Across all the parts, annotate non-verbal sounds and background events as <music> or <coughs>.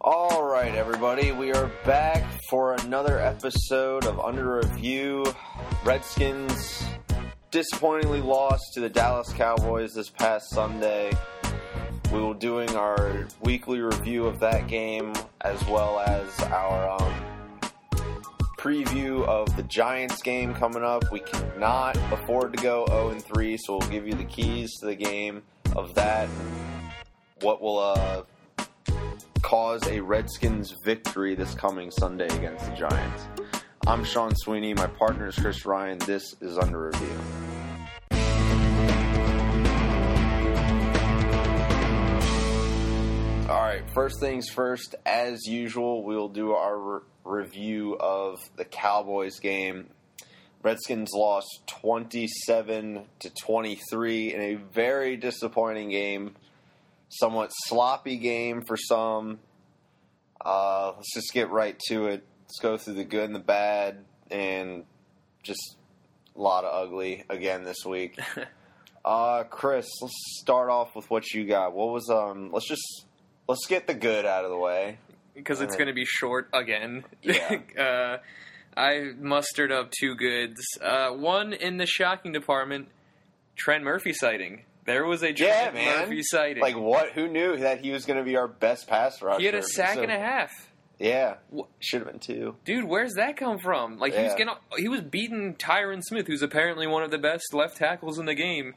All right, everybody, we are back for another episode of Under Review. Redskins disappointingly lost to the Dallas Cowboys this past Sunday. We will doing our weekly review of that game as well as our um, preview of the Giants game coming up. We cannot afford to go 0 and 3, so we'll give you the keys to the game of that. What will uh, cause a Redskins victory this coming Sunday against the Giants. I'm Sean Sweeney. My partner is Chris Ryan. This is Under Review. All right, first things first. As usual, we'll do our re- review of the Cowboys game. Redskins lost 27 to 23 in a very disappointing game somewhat sloppy game for some. Uh, let's just get right to it. Let's go through the good and the bad, and just a lot of ugly again this week. <laughs> uh, Chris, let's start off with what you got. What was um? Let's just let's get the good out of the way because it's going to be short again. Yeah. <laughs> uh, I mustered up two goods. Uh, one in the shocking department, Trent Murphy sighting. There was a Yeah, Trent man. Murphy sighting. Like what? Who knew that he was going to be our best pass rusher? he had a sack So- and a half. Yeah, should have been two. Dude, where's that come from? Like he was Yeah. getting, he was beating Tyron Smith, who's apparently one of the best left tackles in the game.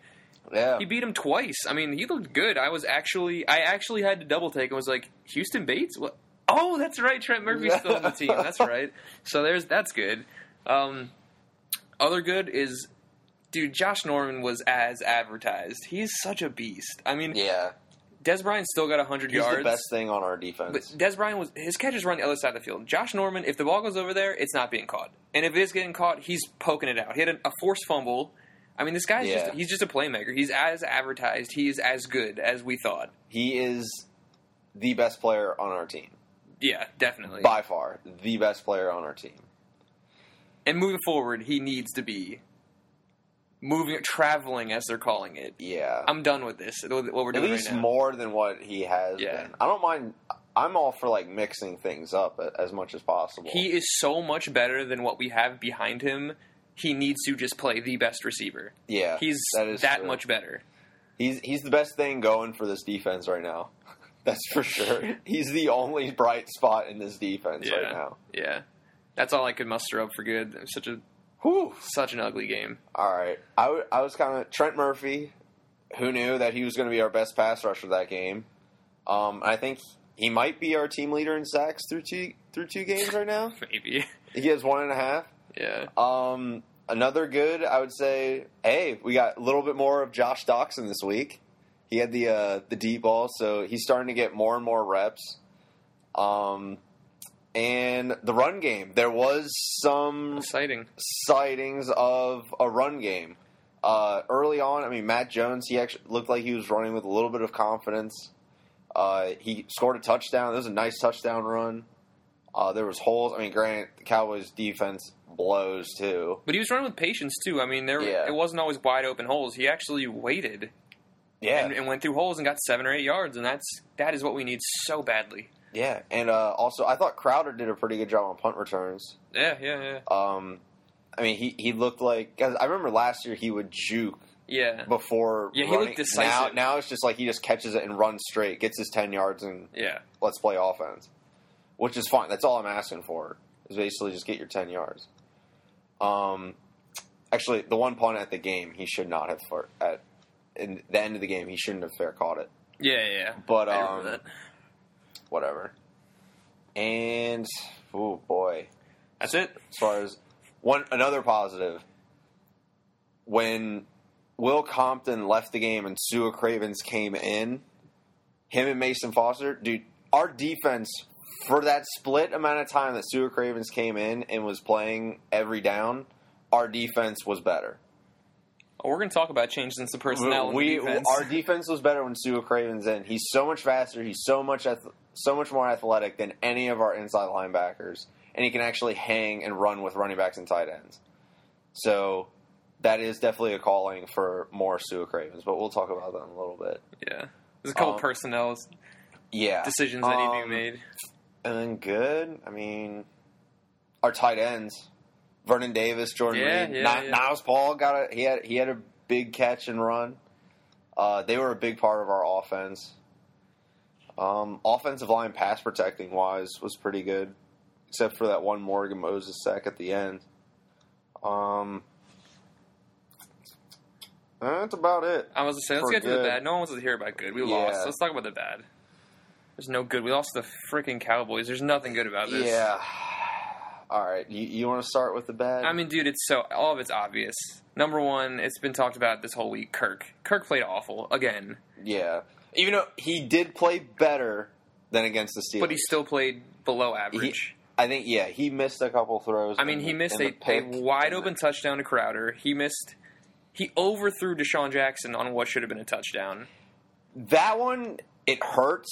Yeah, He beat him twice. I mean, he looked good. I was actually, I actually had to double take and was like, Houston Bates. What? Oh, that's right. Trent Murphy's still on the team. That's <laughs> right. So there's that's good. Um, other good is, dude, Josh Norman was as advertised. He's such a beast. I mean, yeah. Dez Bryant still got 100 He's yards. the best thing on our defense. But Dez Bryant was his catches run the other side of the field. Josh Norman, if the ball goes over there, it's not being caught, and if it is getting caught, he's poking it out. He had a, a forced fumble. I mean, this guy's Yeah. just—he's just a playmaker. He's as advertised. He is as good as we thought. he is the best player on our team. Yeah, definitely. by far the best player on our team. And moving forward, he needs to be moving, traveling, as they're calling it. Yeah, I'm done with this. What we're at doing least right now. more than what he has Yeah. been. I don't mind. I'm all for like mixing things up as much as possible. He is so much better than what we have behind him. He needs to just play the best receiver. yeah, He's that is that true. much better. He's he's the best thing going for this defense right now. <laughs> That's for sure. <laughs> he's the only bright spot in this defense right now. Yeah, that's all I could muster up for good. Such a Whew. such an ugly game. All right, I, w- I was kind of Trent Murphy. Who knew that he was going to be our best pass rusher that game? Um, I think he might be our team leader in sacks through two through two games right now. <laughs> Maybe. He has one and a half. Yeah. Um, another good, I would say. Hey, we got a little bit more of Josh Doctson this week. He had the uh, the deep ball, so he's starting to get more and more reps. Um, and the run game, there was some Exciting. sightings of a run game. Uh, early on, I mean, Matt Jones, he actually looked like he was running with a little bit of confidence. Uh, he scored a touchdown. It was a nice touchdown run. Uh, there was holes. I mean, granted, the Cowboys' defense blows too. But he was running with patience too. I mean, there Yeah. it wasn't always wide open holes. He actually waited Yeah, and, and went through holes and got seven or eight yards, and that's that is what we need so badly. Yeah, and uh, also I thought Crowder did a pretty good job on punt returns. Yeah, yeah, yeah. Um, I mean, he he looked like. Cause I remember last year he would juke Yeah, before. Yeah, he looked decisive. Now, now it's just like he just catches it and runs straight, gets his ten yards, and yeah. let's play offense, which is fine. That's all I'm asking for. Is basically just get your ten yards. Um, actually, the one punt at the game, he should not have for at in the end of the game, he shouldn't have fair caught it. Yeah, yeah, yeah. But I um, that. Whatever. And oh boy, That's it. as far as one another positive when Will Compton left the game and Sua Cravens came in, him and Mason Foster, dude, our defense for that split amount of time that Sua Cravens came in and was playing every down, our defense was better. Oh, we're going to talk about changing some personnel we, in the defense. our defense was better when Sua Cravens in. He's so much faster. He's so much ath- so much more athletic than any of our inside linebackers, and he can actually hang and run with running backs and tight ends. So that is definitely a calling for more Sua Cravens, but we'll talk about that in a little bit. yeah, there's a couple Um, personnel yeah decisions that need to Um, be made. And then good. I mean, our tight ends, Vernon Davis, Jordan Yeah, Reed, yeah, Ni- yeah. Niles Paul got a he had he had a big catch and run. Uh, they were a big part of our offense. Um, offensive line pass protecting wise was pretty good, except for that one Morgan Moses sack at the end. Um, that's about it. I was to say, let's get to the bad. No one wants to hear about good. We Yeah. lost. Let's talk about the bad. There's no good. We lost the freaking Cowboys. There's nothing good about this. Yeah. All right. You, you want to start with the bad? I mean, dude, it's so all of it's obvious. Number one, it's been talked about this whole week. Kirk. Kirk played awful again, Yeah. Even though he did play better than against the Steelers. but he still played below average. I think, yeah, he missed a couple throws. I mean, in he missed a, a wide open touchdown to Crowder. He missed. He overthrew DeSean Jackson on what should have been a touchdown. That one, it hurts,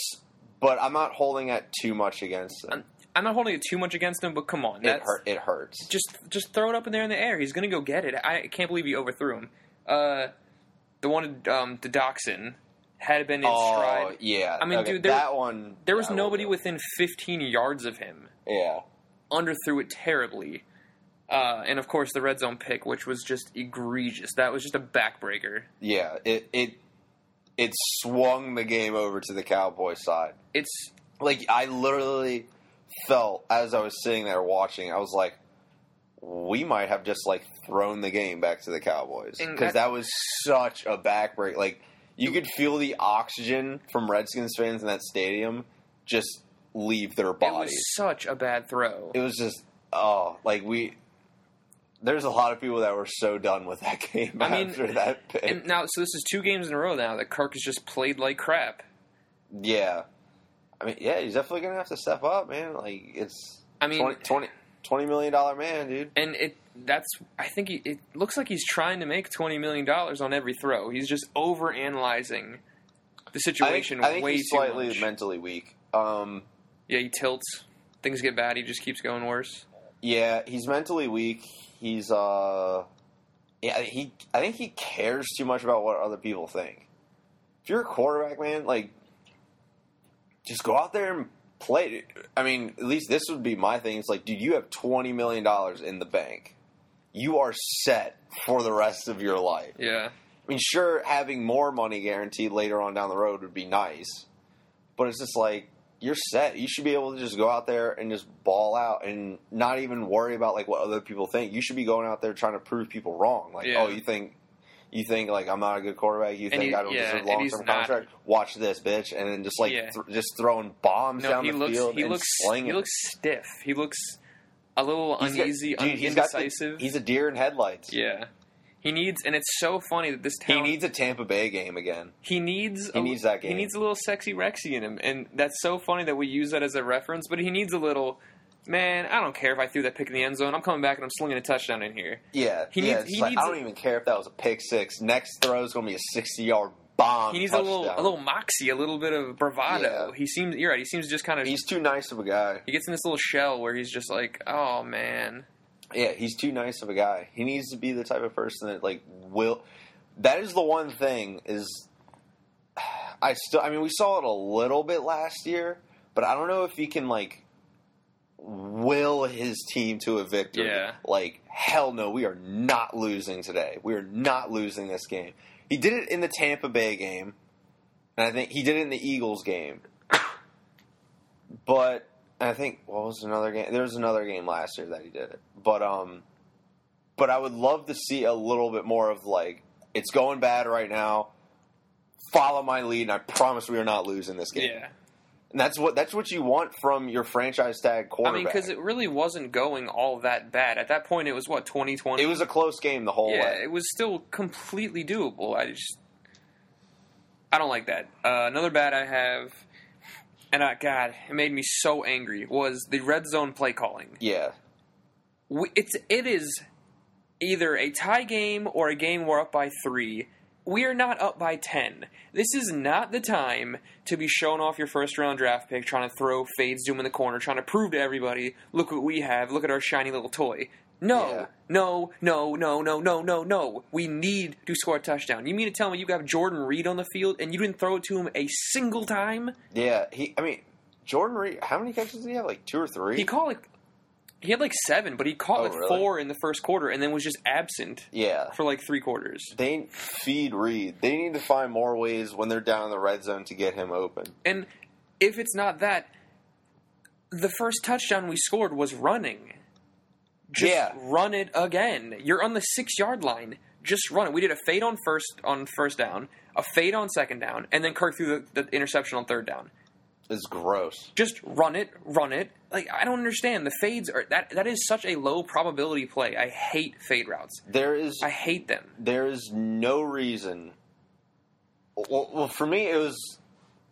but I'm not holding that too much against him. I'm, I'm not holding it too much against him, but come on, It, hurt, it hurts. just just throw it up in there in the air. He's gonna go get it. I can't believe he overthrew him. Uh, the one um, the Doctson had been in oh, stride. yeah. I mean, Okay, dude, there- that one. There was nobody within 15 yards of him. Yeah. Underthrew it terribly. Uh, and of course, the red zone pick, which was just egregious. That was just a backbreaker. Yeah. It, it, it swung the game over to the Cowboys side. It's like I literally felt as I was sitting there watching, I was like, we might have just like thrown the game back to the Cowboys because that- that was such a backbreak. Like you could feel the oxygen from Redskins fans in that stadium just leave their it bodies. was such a bad throw. It was just oh, like we. There's a lot of people that were so done with that <laughs> game I mean, after that pick. And now, so this is two games in a row now that Kirk has just played like crap. yeah, I mean, yeah, he's definitely gonna have to step up, man. Like it's I mean, 20, 20, 20 million dollar man, dude. and it that's I think he, it looks like he's trying to make twenty million dollars on every throw. He's just over analyzing the situation I think, I think way he's too slightly much. mentally weak. Um, yeah, he tilts. Things get bad. He just keeps going worse. yeah, he's mentally weak. He's uh, yeah, he. I think he cares too much about what other people think. If you're a quarterback, man, like, just go out there and play. I mean, at least this would be my thing. It's like, dude, you have twenty million dollars in the bank. You are set for the rest of your life. Yeah, I mean, sure, having more money guaranteed later on down the road would be nice, but it's just like you're set. You should be able to just go out there and just ball out and not even worry about like what other people think. You should be going out there trying to prove people wrong. Like, Yeah. oh, you think you think like I'm not a good quarterback. You And think he- I don't yeah, deserve long term contract. Watch this, bitch, and then just like Yeah. th- just throwing bombs no, down he the looks field he and looks he looks stiff. He looks a little He's got- uneasy, dude, un- he's got the- indecisive. he's a deer in headlights. yeah, he needs, and it's so funny that this town. He needs a Tampa Bay game again. He needs He a, needs that game. He needs a little sexy Rexy in him, and that's so funny that we use that as a reference. But he needs a little. Man, I don't care if I threw that pick in the end zone. I'm coming back and I'm slinging a touchdown in here. Yeah, He yeah. needs- he like, needs I don't a- even care if that was a pick six. Next throw is going to be a sixty-yard bomb. He needs a little, a little moxie, a little bit of bravado. Yeah. He seems, you're right. He seems just kind of. He's too nice of a guy. He gets in this little shell where he's just like, oh man, Yeah, he's too nice of a guy. He needs to be the type of person that like will. That is the one thing is. <sighs> I still. I mean, we saw it a little bit last year, but I don't know if he can like will his team to a victory. Yeah. Like hell no, we are not losing today. We are not losing this game. He did it in the Tampa Bay game, and I think he did it in the Eagles game. <coughs> But I think what was another game? There was another game last year that he did it. But um, but I would love to see a little bit more of like it's going bad right now. Follow my lead, and I promise we are not losing this game. yeah. And that's what that's what you want from your franchise tag quarterback. I mean, because it really wasn't going all that bad at that point. It was what 2020. it was a close game the whole yeah, way. it was still completely doable. I just, I don't like that. Uh, another bad I have, and uh, God, it made me so angry was the red zone play calling. Yeah, We, it's it is either a tie game or a game we're up by three. We are not up by ten. This is not the time to be showing off your first round draft pick, trying to throw fades doom in the corner, trying to prove to everybody, look what we have, look at our shiny little toy. No, Yeah. no, no, no, no, no, no, no. We need to score a touchdown. You mean to tell me you got Jordan Reed on the field and you didn't throw it to him a single time? Yeah, he. I mean, Jordan Reed. How many catches did he have? Like two or three. He caught like he had like seven, but he caught Oh, like really? four in the first quarter and then was just absent yeah. for like three quarters. They feed Reed. They need to find more ways when they're down in the red zone to get him open. And if it's not that, the first touchdown we scored was running. Just Yeah. run it again. You're on the six yard line. Just run it. We did a fade on first on first down, a fade on second down, and then Kirk threw the, the interception on third down. It's gross. Just run it, run it. Like I don't understand. The fades are that that is such a low probability play. I hate fade routes. There is I hate them. there is no reason. Well, well, for me, it was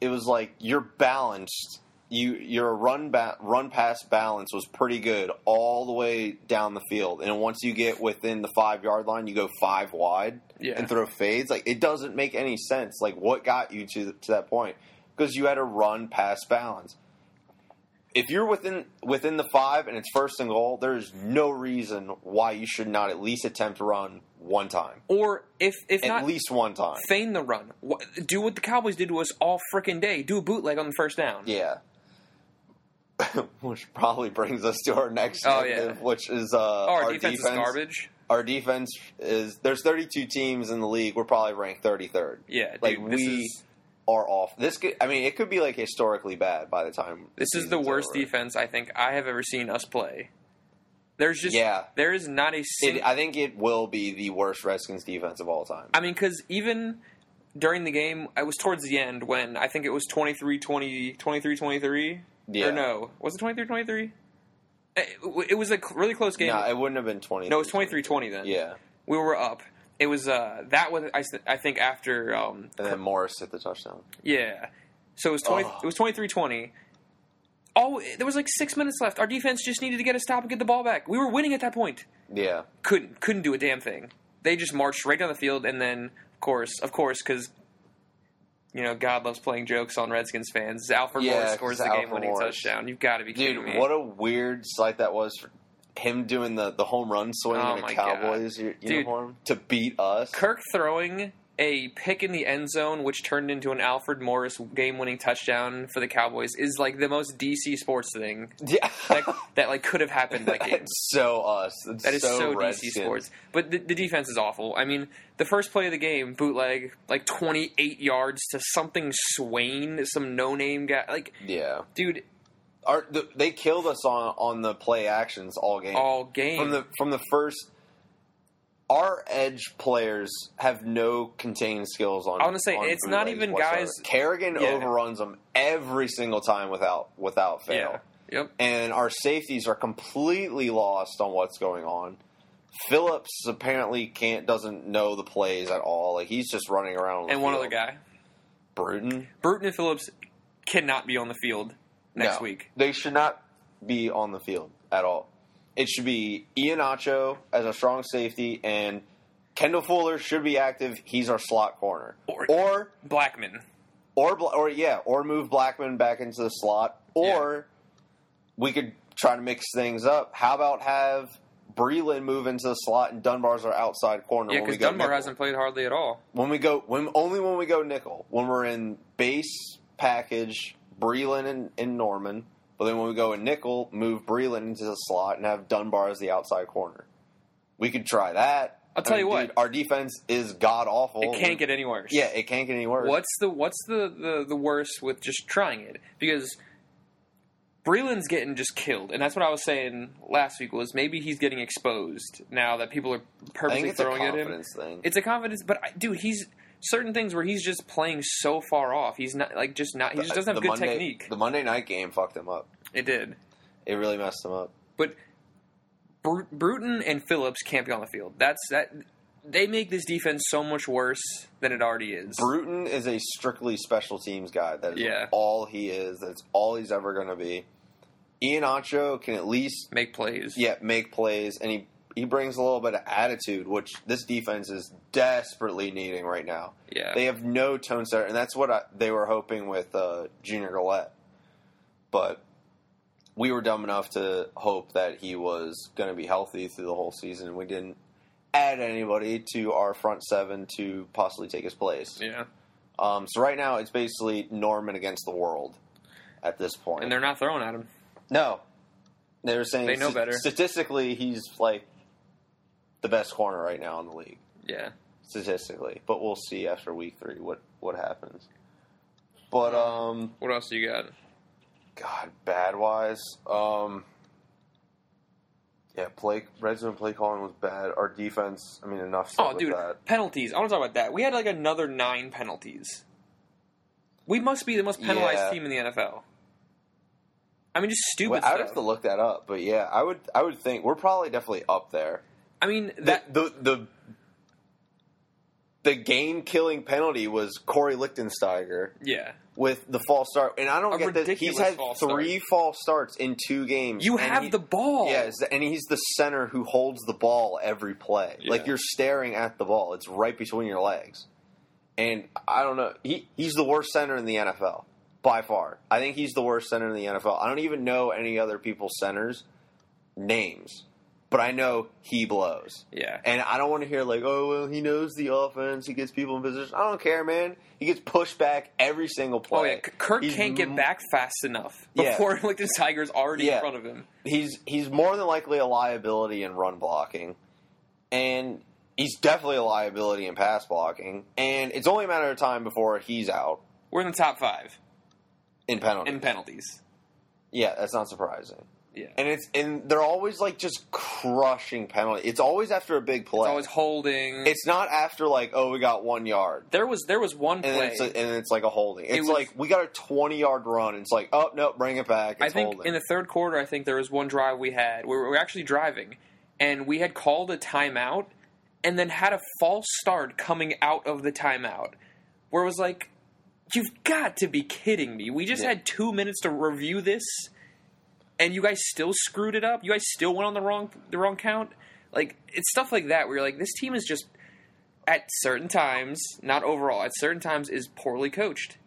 it was like you're balanced. You your run ba- run pass balance was pretty good all the way down the field, and once you get within the five yard line, you go five wide Yeah. and throw fades. Like it doesn't make any sense. Like what got you to to that point? Because you had a run past balance. If you're within within the five and it's first and goal, there is no reason why you should not at least attempt to run one time. Or if if At not least one time. feign the run. Do what the Cowboys did to us all frickin' day. Do a bootleg on the first down. Yeah. <laughs> which probably brings us to our next Oh, negative, yeah. which is uh, Oh, our, defense, is garbage. Our defense is there's 32 teams in the league. We're probably ranked 33rd. Yeah, dude, Like, this we- is Are off. This could, I mean, it could be like historically bad by the time this is the worst over. defense I think I have ever seen us play. There's just Yeah. there is not a It. I think it will be the worst Redskins defense of all time. I mean, because even during the game, I was towards the end when I think it was 23-20, 23-23. Yeah. Or no, was it 23-23? It, it was a really close game. No, it wouldn't have been 20. no, it was 23-20 then. Yeah, We were up. It was uh that was I, I think after um and then Morris hit the touchdown. Yeah. So it was twenty. Oh. It was twenty three twenty. Oh, there was like six minutes left. Our defense just needed to get a stop and get the ball back. We were winning at that point. Yeah, Couldn't couldn't do a damn thing. They just marched right down the field, and then of course, of course, because you know God loves playing jokes on Redskins fans. Alfred Yeah, Morris scores the game winning touchdown. You've got to be kidding dude, me. what a weird sight that was for him doing the, the home run swing Oh in a Cowboys Dude. uniform to beat us. Kirk throwing a pick in the end zone, which turned into an Alfred Morris game-winning touchdown for the Cowboys, is like the most DC sports thing <laughs> yeah, that, that like could have happened that game. it's so us. It's That is so, DC Redskins. sports. But the, the defense is awful. I mean, the first play of the game, bootleg, like 28 yards to something Swaim, some no-name guy. Like, Yeah, dude, Our, the, they killed us on on the play actions all game. all game. from the from the first. Our edge players have no contained skills on. I wanna say, it's not even whatsoever. guys- Kerrigan Yeah. overruns them every single time without without fail. yeah. Yep. and our safeties are completely lost on what's going on. Phillips apparently can't doesn't know the plays at all. Like he's just running around. And one field. other guy. Bruton. Bruton and Phillips cannot be on the field next No, week. they should not be on the field at all. It should be Ihenacho as a strong safety, and Kendall Fuller should be active. He's our slot corner, Or- or Blackmon. or or yeah, or move Blackmon back into the slot, or we could try to mix things up. How about have Breeland move into the slot and Dunbar's our outside corner? Yeah, when we because Dunbar nickel. hasn't played hardly at all. when we go when only when we go nickel when we're in base package Breeland and, and Norman. But then when we go in nickel, move Breeland into the slot and have Dunbar as the outside corner. We could try that. I'll tell I mean, you what. dude, our defense is god awful. It can't get any worse. Yeah, it can't get any worse. What's the what's the, the, the worst with just trying it? Because Breeland's getting just killed, and that's what I was saying last week. Was maybe he's getting exposed now that people are I purposely think it's a throwing at him. confidence thing. It's a confidence, but I, dude, he's certain things where he's just playing so far off. He's not like just not. He just doesn't have good Monday, technique. The Monday night game fucked him up. It did, It really messed him up. but Bru- Bruton and Phillips can't be on the field. That's that. They make this defense so much worse than it already is. Bruton is a strictly special teams guy. That is Yeah. all he is. That's all he's ever going to be. Ihenacho can at least make plays. yeah make plays, and he he brings a little bit of attitude, which this defense is desperately needing right now. yeah. They have no tone setter, and that's what I, they were hoping with uh, Junior Galette. But we were dumb enough to hope that he was going to be healthy through the whole season. We didn't add anybody to our front seven to possibly take his place. Yeah, Um, so right now it's basically Norman against the world at this point. and they're not throwing at him. no, they were saying They know st- better. Statistically, he's like the best corner right now in the league. Yeah, statistically, but we'll see after week three what what happens. But um, what else do you got? God, bad wise, um, yeah, play red zone play calling was bad. Our defense, I mean, enough said Oh, dude, that. penalties. I want to talk about that. We had like another nine penalties. We must be the most penalized Yeah. team in the NFL. I mean, just stupid Well, I would have to look that up, but yeah, I would I would think we're probably definitely up there. I mean, That the the the game killing penalty was Kory Lichtensteiger yeah. with the false start, and I don't A get that he's had false three false starts in two games. You and have he- the ball. Yes, and he's the center who holds the ball every play. Yeah. Like you're staring at the ball; it's right between your legs. And I don't know. He he's the worst center in the NFL by far. I think he's the worst center in the NFL. I don't even know any other people's centers names, but I know he blows. Yeah. And I don't want to hear like, oh well, he knows the offense. He gets people in position. I don't care, man. He gets pushed back every single oh, play. Oh yeah, Kirk He's can't get back fast enough before Yeah. before <laughs> Lichtensteiger's already Yeah. in front of him. he's he's more than likely a liability in run blocking, and he's definitely a liability in pass blocking. And it's only a matter of time before he's out We're in the top five in penalty. in penalties. yeah, that's not surprising. Yeah. And it's and they're always like just crushing penalty. It's always after a big play. It's always holding. It's not after like oh we got one yard. there was there was one And play. it's, a, and it's like a holding. It's was- like we got a twenty yard run. It's like oh no, bring it back. It's I think holding. in the third quarter, I think there was one drive we had where we were actually driving, and we had called a timeout, and then had a false start coming out of the timeout, where it was like, "You've got to be kidding me! We just Yeah. had two minutes to review this, and you guys still screwed it up. You guys still went on the wrong the wrong count. Like it's stuff like that where you're like, this team is just at certain times, not overall, at certain times is poorly coached.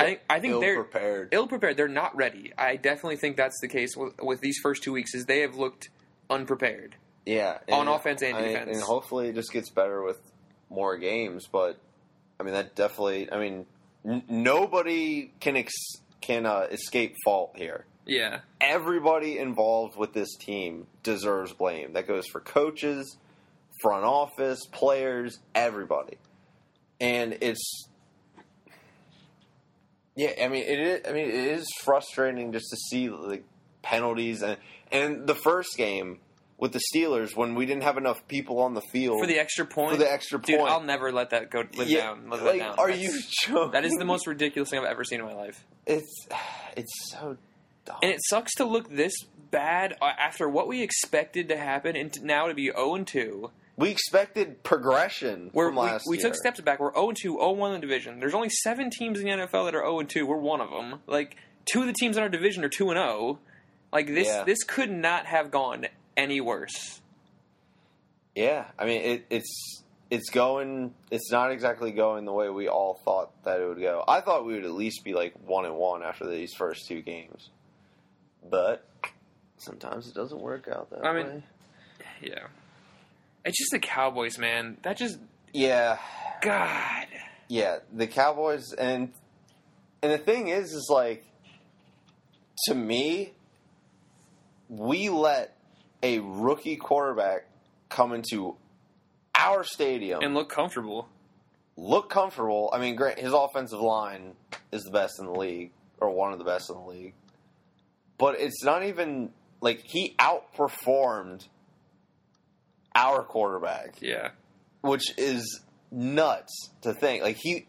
I think I think Ill they're prepared. ill prepared. They're not ready. I definitely think that's the case with, with these first two weeks. Is they have looked unprepared. Yeah, On offense and I- defense. and hopefully it just gets better with more games. But I mean, that definitely. I mean, n- nobody can ex- can uh, escape fault here. Yeah, Everybody involved with this team deserves blame. That goes for coaches, front office, players, everybody. And it's yeah. I mean, it is. I mean, it is frustrating just to see like penalties and and the first game with the Steelers when we didn't have enough people on the field for the extra point. For the extra dude, point. I'll never let that go live Yeah, down. Live like, that down. Are That's- you <laughs> joking? That is the most ridiculous thing I've ever seen in my life. It's <sighs> it's so dumb. And it sucks to look this bad uh, after what we expected to happen, and to now to be zero and two. we expected progression Where from we, last we year. took steps back. We're 0 2, 0 1 in the division. There's only seven teams in the NFL that are 0 2. We're one of them. Like two of the teams in our division are 2 and 0. Like this, Yeah. this could not have gone any worse. Yeah, I mean it, it's it's going. It's not exactly going the way we all thought that it would go. I thought we would at least be like one and one after these first two games, but sometimes it doesn't work out that I mean- way. Yeah, it's just the Cowboys, man. That just Yeah, God. yeah. The Cowboys and and the thing is, is like to me, we let a rookie quarterback come into our stadium And look comfortable. look comfortable. I mean, grant his offensive line is the best in the league, or one of the best in the league. But it's not even like he outperformed our quarterback, Yeah. which is nuts to think. Like he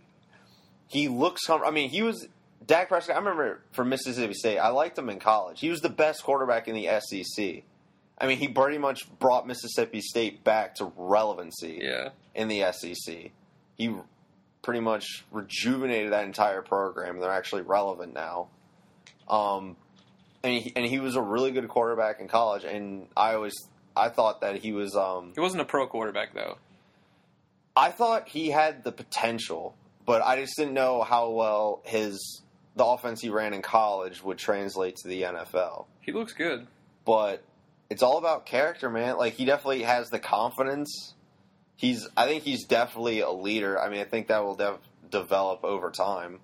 he looks. Com- I mean, he was Dak Prescott. I remember from Mississippi State. I liked him in college. He was the best quarterback in the SEC. I mean, he pretty much brought Mississippi State back to relevancy Yeah. in the SEC. He pretty much rejuvenated that entire program. They're actually relevant now. Um, and he, and he was a really good quarterback in college. And I always I thought that he was. Um, He wasn't a pro quarterback though. I thought he had the potential, but I just didn't know how well his the offense he ran in college would translate to the NFL. He looks good. But it's all about character, man. Like he definitely has the confidence. He's I think he's definitely a leader. I mean, I think that will dev- develop over time.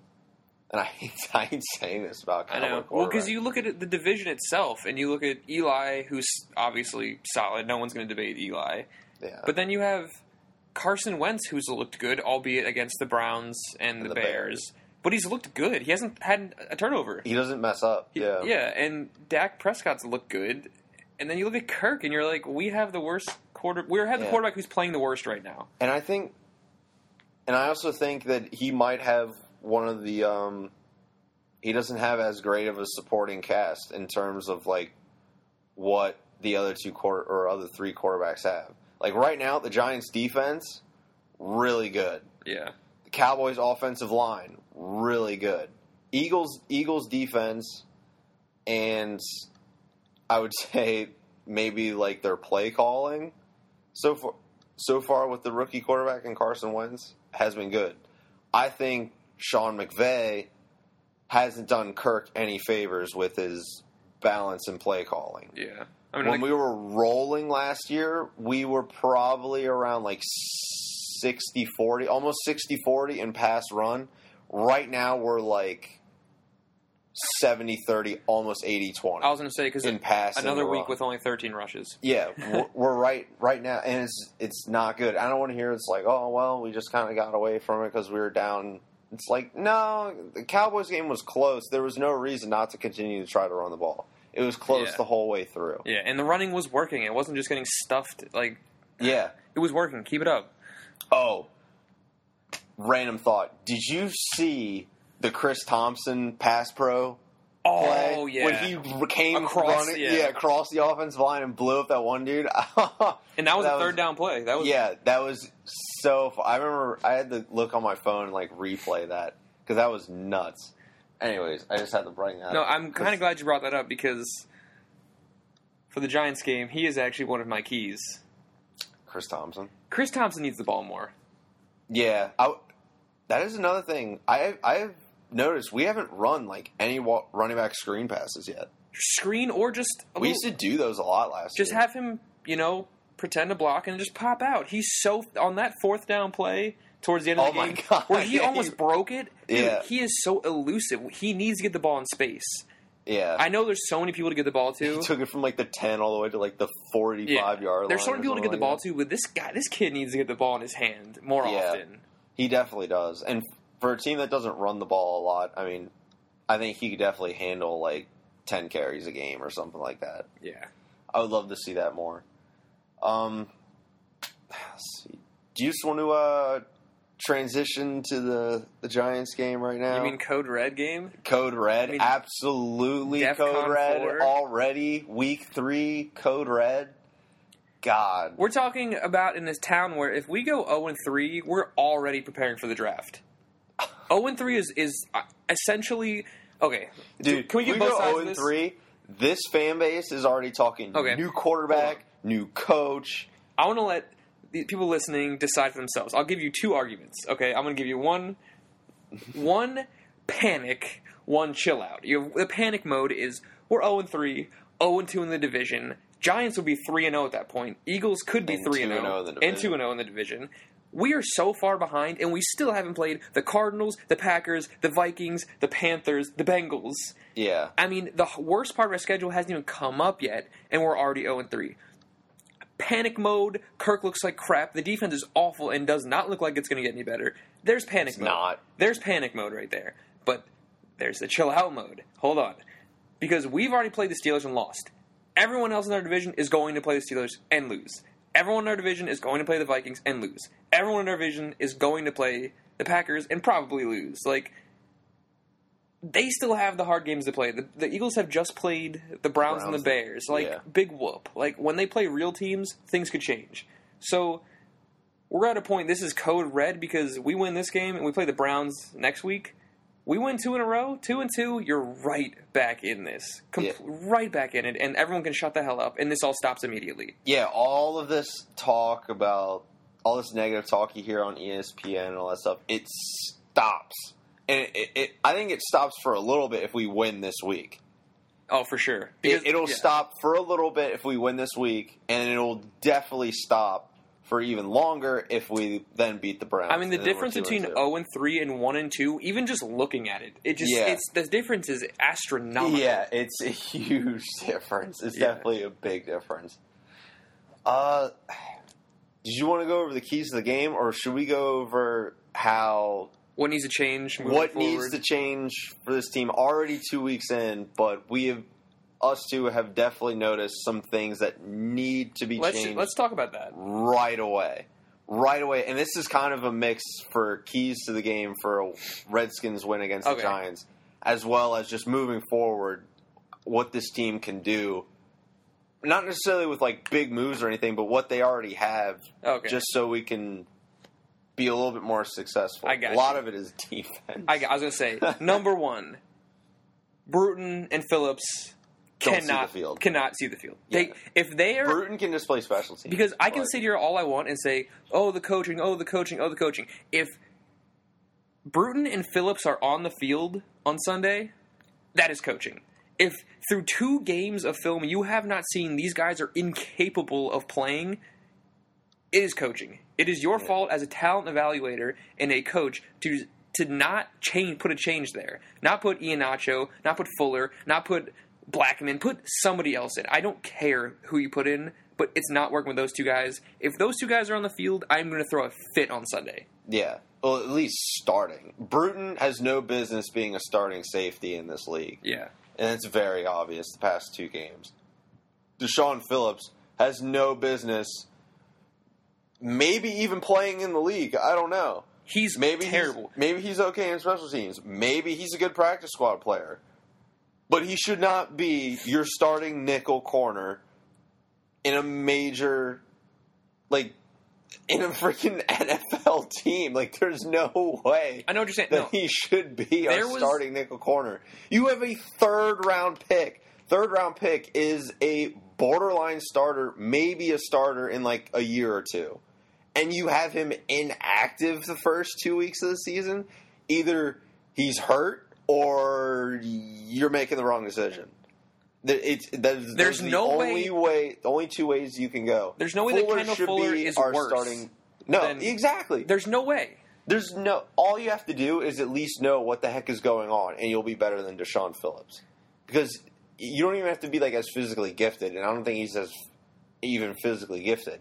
And I hate, <laughs> I hate saying this about I Cowboy know. Well, because you look at it, the division itself, and you look at Eli, who's obviously solid. No one's going to debate Eli. yeah. But then you have Carson Wentz, who's looked good, albeit against the Browns and, And the, the Bears. Bears. But he's looked good. He hasn't had a turnover. he doesn't mess up. Yeah. Yeah, and Dak Prescott's looked good. And then you look at Kirk, and you're like, we have the worst quarter. We have the Yeah. quarterback who's playing the worst right now. And I think, and I also think that he might have one of the. Um, he doesn't have as great of a supporting cast in terms of like what the other two quarter or other three quarterbacks have. Like right now, the Giants' defense really good. Yeah. The Cowboys' offensive line really good. Eagles Eagles defense, and I would <laughs> say maybe like their play calling so far so far with the rookie quarterback and Carson Wentz has been good. I think Sean McVay hasn't done Kirk any favors with his balance and play calling. Yeah. I mean, When like, we were rolling last year, we were probably around like 60 40, almost 60 40 in pass run. Right now, we're like 70 30, almost 80 20 I was going to say, because in pass. another week run. with only 13 rushes. Yeah, <laughs> we're, we're right right now, and it's it's not good. I don't want to hear it's like, oh well, we just kind of got away from it because we were down. It's like no, the Cowboys game was close. There was no reason not to continue to try to run the ball. It was close Yeah. the whole way through. Yeah, and the running was working. It wasn't just getting stuffed. Like, Yeah. it was working. Keep it up. Oh, random thought. Did you see the Chris Thompson pass pro oh, play Oh, yeah. when he came Across, running? yeah. across the offensive line and blew up that one dude. <laughs> and that was a third down play. That was yeah, that was so. I remember I had to look on my phone and like replay that because that was nuts. Anyways, I just had to bring that. No, up. I'm kind of glad you brought that up because for the Giants game, he is actually one of my keys. Chris Thompson. Chris Thompson needs the ball more. Yeah, I, that is another thing. I I've noticed we haven't run like any wa- running back screen passes yet. Screen or just a We little- used to do those a lot last year. just year. have him, you know, pretend to block and just pop out. He's so on that fourth down play towards the end of Oh the my game God, <laughs> where he yeah, almost he- broke it. Dude, Yeah. he is so elusive. He needs to get the ball in space. yeah, I know there's so many people to get the ball to. he took it from like the ten all the way to like the forty-five yard line. There's so many people to get the ball to, but this guy, this kid needs to get the ball in his hand more Yeah. often. He definitely does, and for a team that doesn't run the ball a lot, I mean, I think he could definitely handle like ten carries a game or something like that. Yeah. I would love to see that more. Um. Do you just want to uh, transition to the the Giants game right now? You mean Code Red game? Code Red? I mean, Absolutely, DEF Code CON Red 4. already. Week three, Code Red. God, We're talking about in this town where if we go 0 and 3, we're already preparing for the draft. 0 <laughs> and 3 is is uh, essentially okay. dude, can we get if both go sides zero and three? This fan base is already talking Okay. new quarterback, new coach. I want to let the people listening decide for themselves. I'll give you two arguments. Okay, I'm going to give you one, one panic, one chill out. You have, the panic mode is we're 0 and 3, 0 and 2 in the division. Giants will be 3 and 0 at that point. Eagles could be And 3 and 0 0 in the and division. 2 and 0 in the division. We are so far behind, and we still haven't played the Cardinals, the Packers, the Vikings, the Panthers, the Bengals. Yeah, I mean, the worst part of our schedule hasn't even come up yet, and we're already 0 and 3. Panic mode. Kirk looks like crap. The defense is awful and does not look like it's going to get any better. There's panic It's mode. not. There's panic mode right there. But there's the chill out mode. Hold on. Because we've already played the Steelers and lost. Everyone else in our division is going to play the Steelers and lose. Everyone in our division is going to play the Vikings and lose. Everyone in our division is going to play the Packers and probably lose. Like, they still have the hard games to play. The, the Eagles have just played the Browns, and the Bears. Like, yeah. big whoop. Like, when they play real teams, things could change. So, we're at a point, this is code red because we win this game and we play the Browns next week. We win two in a row, two and two. You're right back in this, Com- Yeah. right back in it, and everyone can shut the hell up, and this all stops immediately. yeah. All of this talk about all this negative talk you hear on ESPN and all that stuff, it stops and it, it, I think it stops for a little bit if we win this week. Oh, for sure. It, Because- it'll yeah. stop for a little bit if we win this week, and it'll definitely stop for even longer if we then beat the Browns. I mean, the and then we're difference and between 0 and 3 and 1 and 2, even just looking at it, it just Yeah. it's the difference is astronomical. Yeah, it's a huge <laughs> difference. It's Yeah. definitely a big difference. Uh, did you want to go over the keys to the game, or should we go over how What needs to change? Moving what forward? needs to change for this team? Already two weeks in, but we have us two have definitely noticed some things that need to be Let's changed let's talk about that. right away. Right away. And this is kind of a mix for keys to the game for a Redskins win against Okay. the Giants, as well as just moving forward, what this team can do. Not necessarily with like big moves or anything, but what they already have, Okay. just so we can be a little bit more successful. I got a lot you. of it is <laughs> defense. I, I was gonna say number one, Bruton and Phillips Don't see cannot the field. cannot see the field. Yeah. They if they are Bruton can display special teams because I can sit here all I want and say, oh the coaching, oh the coaching, oh the coaching. If Bruton and Phillips are on the field on Sunday, that is coaching. If through two games of film you have not seen these guys are incapable of playing, it is coaching. It is your fault as a talent evaluator and a coach to to not change, put a change there. Not put Ihenacho, not put Fuller, not put Blackmon. Put somebody else in. I don't care who you put in, but it's not working with those two guys. If those two guys are on the field, I'm going to throw a fit on Sunday. Yeah. Well, at least starting. Bruton has no business being a starting safety in this league. Yeah. and it's very obvious the past two games. Dashaun Phillips has no business, maybe even playing in the league. I don't know. He's Maybe terrible. He's, maybe he's okay in special teams. Maybe he's a good practice squad player, but he should not be your starting nickel corner in a major, like, in a freaking <laughs> NFL team. Like, there's no way I know what you're saying. that No, he should be our There was- starting nickel corner. You have a third round pick. Third round pick is a borderline starter, maybe a starter in like a year or two. And you have him inactive the first two weeks of the season. Either he's hurt or you're making the wrong decision. It's, that is, There's those are no the way- only way. The only two ways you can go. There's no way that Kendall should Fuller be is our worse starting. No, than- exactly. there's no way. There's no. All you have to do is at least know what the heck is going on, and you'll be better than Dashaun Phillips. Because you don't even have to be like as physically gifted, and I don't think he's as even physically gifted.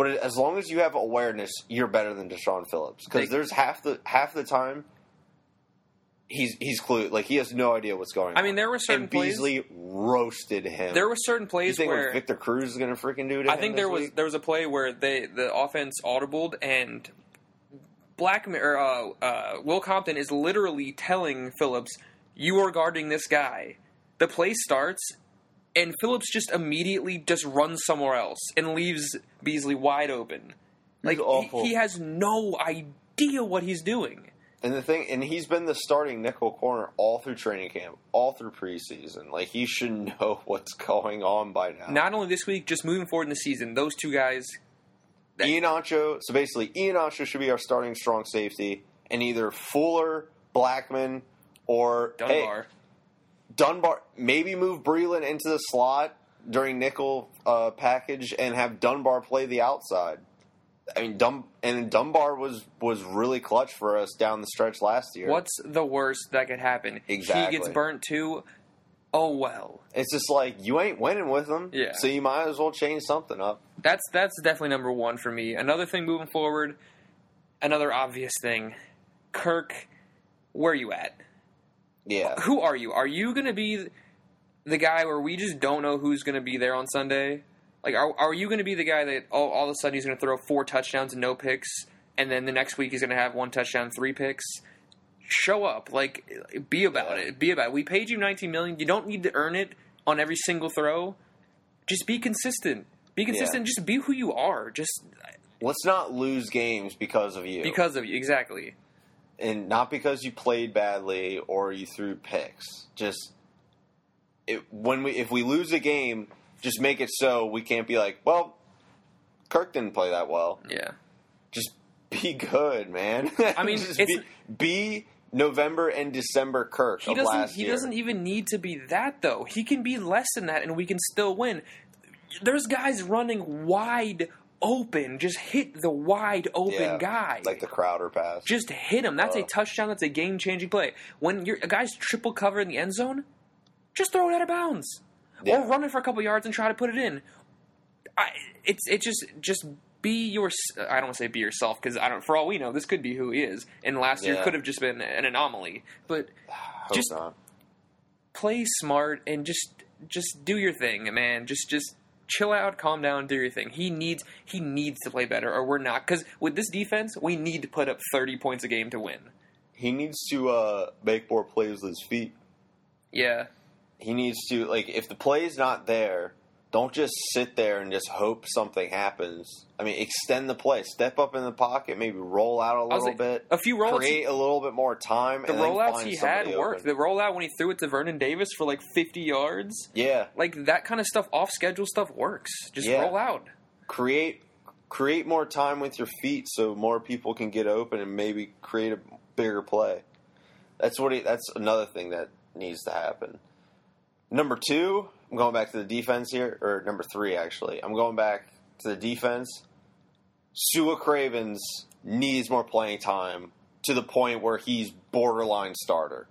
But as long as you have awareness, you're better than Dashaun Phillips. Because there's half the half the time he's he's clued like he has no idea what's going on. I mean, there were certain and plays- Beasley roasted him. There were certain you plays think where Victor Cruz is going to freaking do it. I think there was week? there was a play where they the offense audibled and Blackmon or uh, uh, Will Compton is literally telling Phillips, "You are guarding this guy." The play starts, and Phillips just immediately just runs somewhere else and leaves Beasley wide open. Like he, awful. he has no idea what he's doing. And the thing, and he's been the starting nickel corner all through training camp, all through preseason. Like he should <laughs> know what's going on by now. Not only this week, just moving forward in the season, those two guys. that- Ihenacho. So basically, Ihenacho should be our starting strong safety, and either Fuller, Blackmon, or hey, Dunbar. Maybe move Breeland into the slot during nickel uh, package and have Dunbar play the outside. I mean, Dun- and Dunbar was was really clutch for us down the stretch last year. What's the worst that could happen? Exactly. He gets burnt too. Oh well. It's just like you ain't winning with them, Yeah. So you might as well change something up. That's that's definitely number one for me. Another thing moving forward, another obvious thing. Kirk, where are you at? Yeah, Who are you? Are you going to be the guy where we just don't know who's going to be there on Sunday? Like, are, are you going to be the guy that all, all of a sudden he's going to throw four touchdowns and no picks, and then the next week he's going to have one touchdown, three picks? Show up, like, be about it. Be about it. We paid you 19 million. You don't need to earn it on every single throw. Just be consistent. Be consistent. Just be who you are. Just let's not lose games because of you, because of you. Exactly. And not because you played badly or you threw picks. Just it, when we if we lose a game, just make it so we can't be like, well, Kirk didn't play that well. Yeah. Just be good, man. I mean, <laughs> just be, be November and December Kirk He of doesn't. He year. doesn't even need to be that though. He can be less than that, and we can still win. There's guys running wide open. Just hit the wide open Yeah, guy. like the Crowder pass. just hit him. That's Uh. a touchdown. That's a game changing play. When you're, a guy's triple cover in the end zone, just throw it out of bounds Yeah. or run it for a couple yards and try to put it in. I, it's it just just be your. I don't want to say be yourself because I don't. For all we know, this could be who he is, and last year could have just been an anomaly. But <sighs> just- not. play smart and just just do your thing, man. Just just chill out, calm down, do your thing. He needs he needs to play better, or we're not. Because with this defense, we need to put up thirty points a game to win. He needs to uh, make more plays with his feet. Yeah, He needs to like if the play is not there, don't just sit there and just hope something happens. I mean, extend the play, step up in the pocket, maybe roll out a little like- bit, a few rollouts. create a little bit more time. the rollouts he had worked. open. The rollout when he threw it to Vernon Davis for like fifty yards, Yeah, like that kind of stuff, off schedule stuff works. Just Yeah. roll out. create create more time with your feet so more people can get open and maybe create a bigger play. That's what he, that's another thing that needs to happen. Number two, I'm going back to the defense here, or number three actually. I'm going back to the defense. Sua Cravens needs more playing time to the point where he's borderline starter.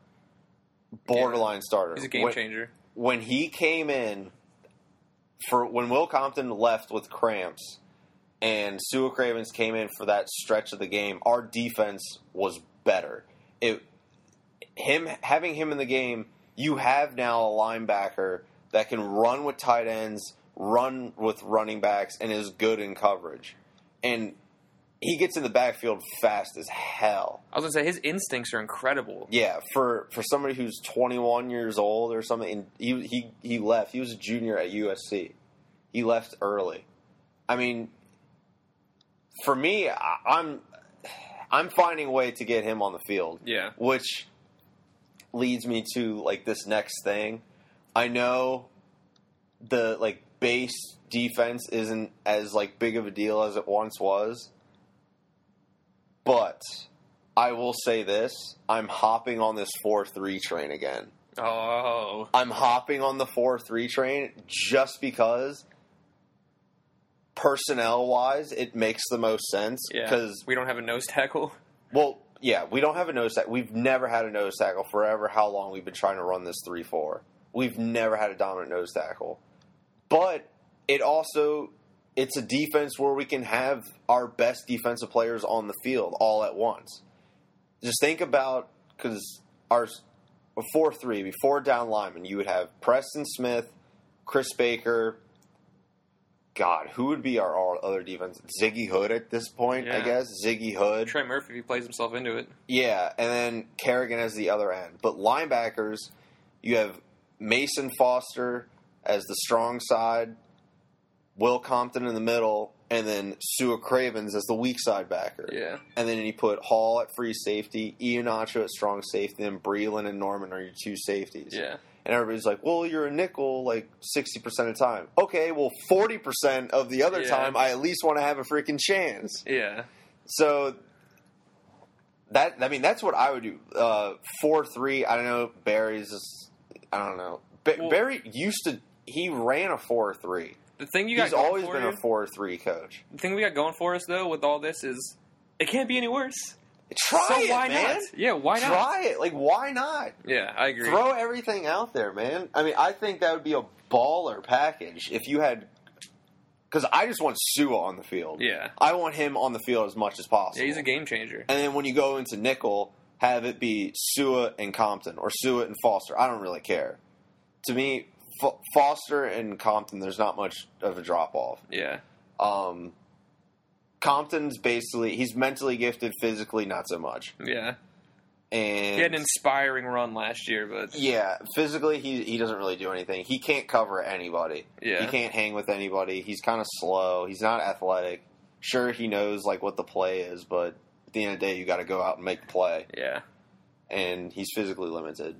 Borderline starter. He's a game When- changer. when he came in for when Will Compton left with cramps and Sua Cravens came in for that stretch of the game, our defense was better. It him having him in the game, you have now a linebacker that can run with tight ends, run with running backs, and is good in coverage. And he gets in the backfield fast as hell. I was gonna say his instincts are incredible. Yeah, for for somebody who's 21 years old or something, and he he he left. He was a junior at USC. He left early. I mean, for me, I, I'm I'm finding a way to get him on the field, Yeah, which leads me to like this next thing. I know the like base defense isn't as like big of a deal as it once was. But I will say this, I'm hopping on this 4-3 train again. Oh, I'm hopping on the 4-3 train just because personnel wise it makes the most sense yeah. because we don't have a nose tackle. well, yeah, we don't have a nose tackle. We've never had a nose tackle forever. How long we've been trying to run this three four. We've never had a dominant nose tackle, but it also it's a defense where we can have our best defensive players on the field all at once. Just think about because our four three before down lineman, you would have Preston Smith, Chris Baker. God, who would be our, other defense? Ziggy Hood at this point, I guess. Ziggy Hood. Trey Murphy, if he plays himself into it. Yeah, and then Kerrigan as the other end. But linebackers, you have Mason Foster as the strong side, Will Compton in the middle, and then Sua Cravens as the weak side backer. Yeah, And then you put Hall at free safety, Ihenacho at strong safety, and Breeland and Norman are your two safeties. yeah. And everybody's like, well, you're a nickel like 60% of the time. Okay, well, 40% of the other Yeah. time, I at least want to have a freaking chance. Yeah, So that I mean that's what I would do. Uh, four three. I don't know. Barry's. Just, I don't know. Ba- Well- Barry used to. He ran a four three. the thing you got He's going always been you, a four three coach. the thing we got going for us though with all this is it can't be any worse. Try so it, why man. not? Yeah, why not? Try it. Like why not? Yeah, I agree. Throw everything out there, man. I mean, I think that would be a baller package if you had. Because I just want Sua on the field. Yeah, I want him on the field as much as possible. yeah, he's a game changer. And then when you go into nickel, have it be Sua and Compton or Sua and Foster. I don't really care. To me, F- Foster and Compton, there's not much of a drop off. Yeah, Um, Compton's basically he's mentally gifted, physically not so much. yeah. And He had an inspiring run last year, but yeah, physically he he doesn't really do anything. He can't cover anybody. yeah, He can't hang with anybody. He's kind of slow. He's not athletic. Sure, he knows like what the play is, but at the end of the day, you got to go out and make the play. yeah. and he's physically limited.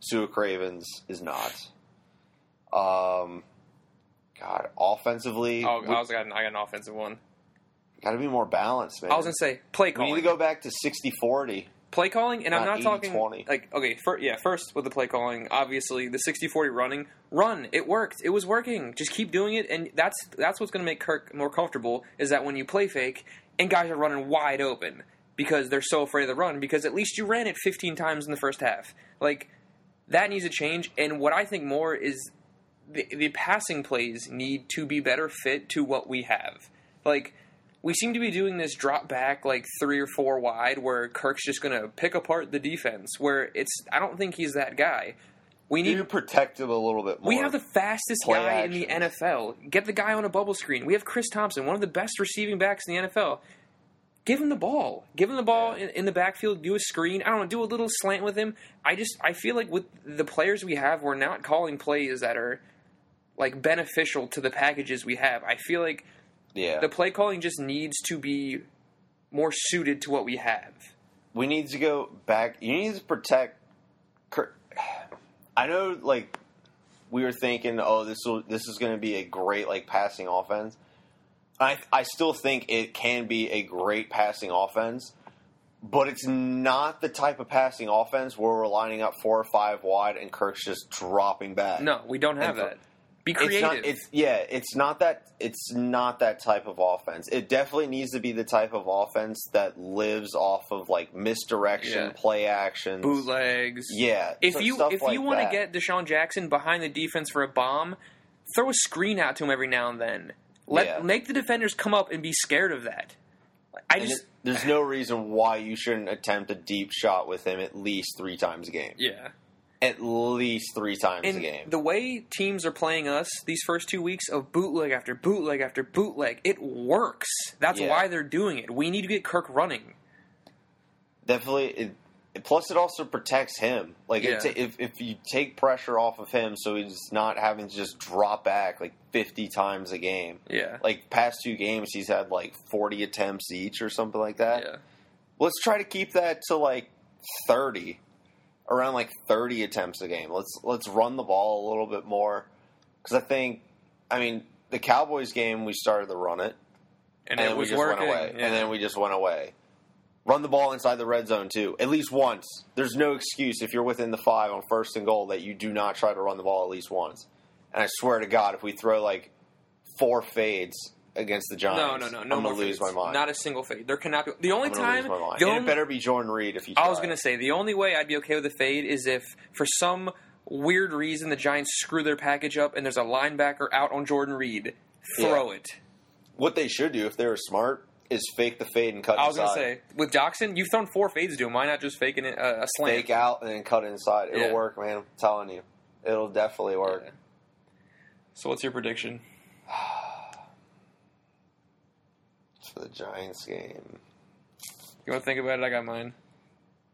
Sua Cravens is not. Um, God, offensively, Oh, we I was got an, I got an offensive one. got to be more balanced, man. I was gonna say play we calling. need to go back to 60-40. play calling, and I'm Not not talking 80-20. like okay, fir- yeah. First with the play calling, obviously the 60-40 running, run. It worked. It was working. Just keep doing it, and that's that's what's going to make Kirk more comfortable. Is that when you play fake and guys are running wide open because they're so afraid of the run because at least you ran it 15 times in the first half. Like that needs to change. And what I think more is the, the passing plays need to be better fit to what we have. Like we seem to be doing this drop back like three or four wide where Kirk's just going to pick apart the defense. Where it's I don't think he's that guy. We need to protect him a little bit more. we have the fastest play guy in the. NFL. Get the guy on a bubble screen. We have Chris Thompson, one of the best receiving backs in the NFL. Give him the ball. Give him the ball in, in the backfield. Do a screen. I don't know. Do a little slant with him. I just I feel like with the players we have, we're not calling plays that are like beneficial to the packages we have. I feel like yeah. the play calling just needs to be more suited to what we have. we need to go back. You need to protect. I know, like we were thinking, oh, this will this is going to be a great like passing offense. I I still think it can be a great passing offense, but it's not the type of passing offense where we're lining up four or five wide and Kirk's just dropping back. No, we don't have And that. Be It's creative. not. It's yeah. It's not that. It's not that type of offense. It definitely needs to be the type of offense that lives off of like misdirection, Yeah. play actions, bootlegs. Yeah. If so- you if like you want to get DeSean Jackson behind the defense for a bomb, throw a screen out to him every now and then. Let Yeah. make the defenders come up and be scared of that. I just it- there's no reason why you shouldn't attempt a deep shot with him at least three times a game. yeah. At least three times a And game. the way teams are playing us these first two weeks of bootleg after bootleg after bootleg, it works. That's Yeah. why they're doing it. We need to get Kirk running. definitely. It, plus, it also protects him. Like Yeah. ta- if if you take pressure off of him, so he's not having to just drop back like 50 times a game. Yeah. Like past two games, he's had like 40 attempts each or something like that. yeah. Let's try to keep that to like 30, around like 30 attempts a game. Let's let's run the ball a little bit more because I think, I mean, the Cowboys game we started to run it And, and, it then we was just working. went away, yeah. and then we just went away. Run the ball inside the red zone too, at least once. There's no excuse if you're within the five on first and goal that you do not try to run the ball at least once. And I swear to God, if we throw like four fades against the Giants, no, no, no no. I'm gonna lose fades. my mind. Not a single fade. There cannot be. The only I'm time, lose my mind. the only, it better be Jordan Reed if you. I was going to say the only way I'd be okay with a fade is if for some weird reason the Giants screw their package up and there's a linebacker out on Jordan Reed. Throw it. what they should do if they were smart is fake the fade and cut. I was going to say with Doctson, you've thrown four fades to him. Why not just faking it, uh, a slant? fake out and then cut inside. It'll Yeah. work, man. I'm telling you, it'll definitely work. Yeah. So what's your prediction? <sighs> <sighs> For the Giants game. You want to think about it? I got mine.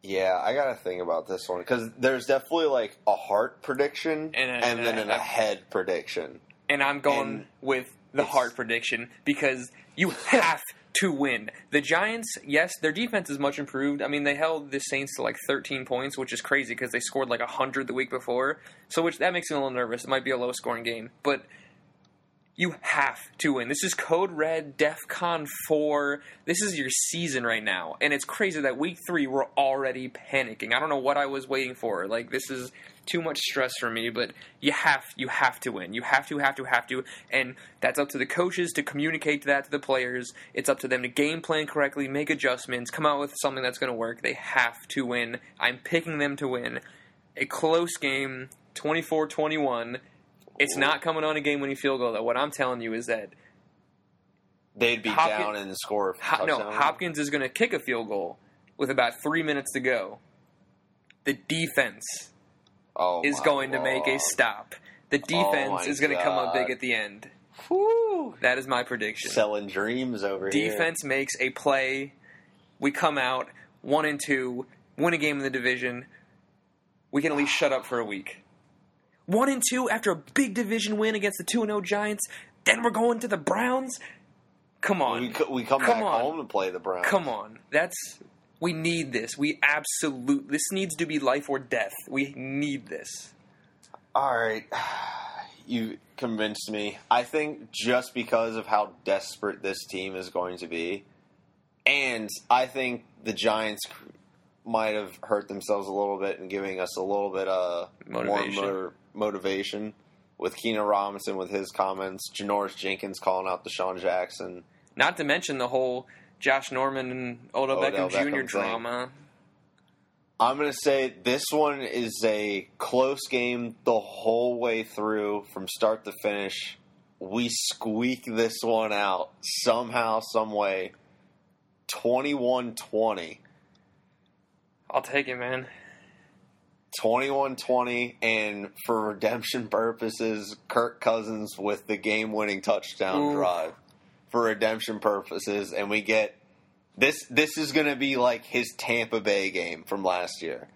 Yeah, I gotta think about this one because there's definitely like a heart prediction And and, a- then and an a- a head prediction. And I'm going And with the heart prediction because you have to win. The Giants, yes, their defense is much improved. I mean, they held the Saints to like 13 points, which is crazy because they scored like 100 the week before. So, which that makes me a little nervous. It might be a low scoring game, but you have to win. This is Code Red, DEF CON 4. This is your season right now. And it's crazy that week three, we're already panicking. I don't know what I was waiting for. Like, this is too much stress for me, but you have you have to win. You have to, have to, have to. And that's up to the coaches to communicate that to the players. It's up to them to game plan correctly, make adjustments, come out with something that's going to work. They have to win. I'm picking them to win. A close game, 24 21. It's not coming on a game winning field goal, though. What I'm telling you is that They'd be Hopkins- down and score. Ho- no. Hopkins is going to kick a field goal with about three minutes to go. The defense oh, is going to make a stop. The oh defense my is going to come up big at the end. Whew. That is my prediction. Selling dreams over here. defense makes a play. We come out one and two, win a game in the division. We can at least shut up for a week. One and two after a big division win against the two and zero Giants. Then we're going to the Browns. Come on, We, we come, Come back on. home to play the Browns. come on. That's we need this. We absolute. This needs to be life or death. We need this. All right, <sighs> you convinced me. I think just because of how desperate this team is going to be, and I think the Giants might have hurt themselves a little bit in giving us a little bit uh, Motivation. more motivation with Keenan Robinson with his comments, Janoris Jenkins calling out DeSean Jackson. Not to mention the whole Josh Norman and Odell, Odell Beckham Jr. Thing. drama. I'm going to say this one is a close game the whole way through from start to finish. We squeak this one out somehow, some way. 21 20. I'll take it, man. 21 20. And for redemption purposes, Kirk Cousins with the game winning touchdown Ooh. drive. For redemption purposes. And we get this. This is going to be like his Tampa Bay game from last year.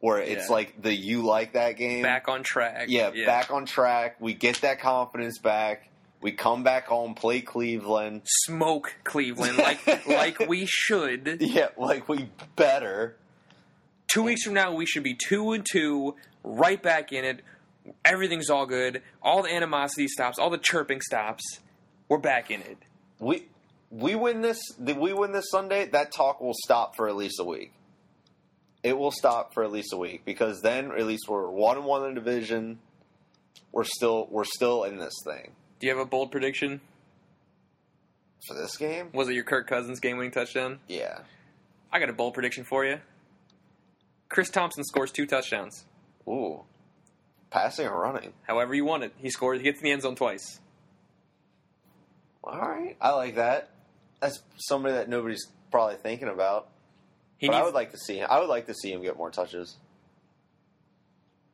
Where it's Yeah. like the you like that game. Back on track. Yeah, back on track. We get that confidence back. We come back home, play Cleveland. Smoke Cleveland <laughs> like like we should. Yeah, like we better. Two weeks from now, we should be two and two, right back in it. Everything's all good. All the animosity stops. All the chirping stops. We're back in it. We we win this. We win this Sunday? That talk will stop for at least a week. It will stop for at least a week because then at least we're one and one in the division. We're still we're still in this thing Do you have a bold prediction? for this game. Was it your Kirk Cousins game-winning touchdown? Yeah. I got a bold prediction for you. Chris Thompson scores two touchdowns. Ooh. Passing or running? However you want it. He scores. He gets in the end zone twice. All right, I like that. That's somebody that nobody's probably thinking about. He but I would like to see him. I would like to see him get more touches.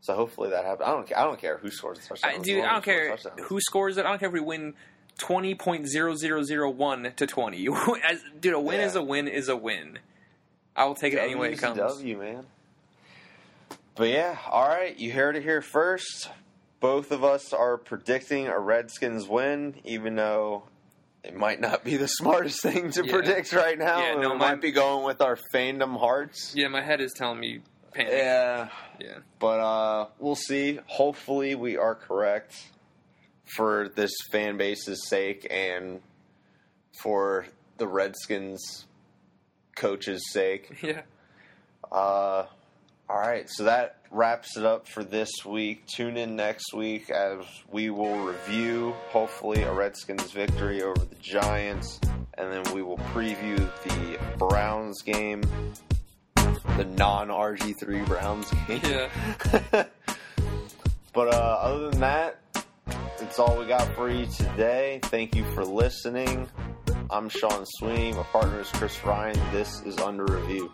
So hopefully that happens. I don't. I don't care who scores the touchdown. I, dude, I don't care who scores it. I don't care if we win twenty point zero zero zero one to twenty. <laughs> As, dude, a win Yeah. is a win is a win. I will take it any way it comes. W, man. But yeah, all right. You heard it here first. Both of us are predicting a Redskins win, even though it might not be the <laughs> smartest thing to Yeah. predict right now. Yeah, no, we my- might be going with our fandom hearts. Yeah, my head is telling me panic. Yeah, Yeah. but uh, we'll see. Hopefully, we are correct for this fan base's sake and for the Redskins coach's sake. <laughs> Yeah. Uh, all right, so that wraps it up for this week. Tune in next week as we will review, hopefully, a Redskins victory over the Giants, and then we will preview the Browns game, the non RG3 Browns game. Yeah. <laughs> But uh, other than that, it's all we got for you today. Thank you for listening. I'm Sean Sweeney. My partner is Chris Ryan. This is Under Review.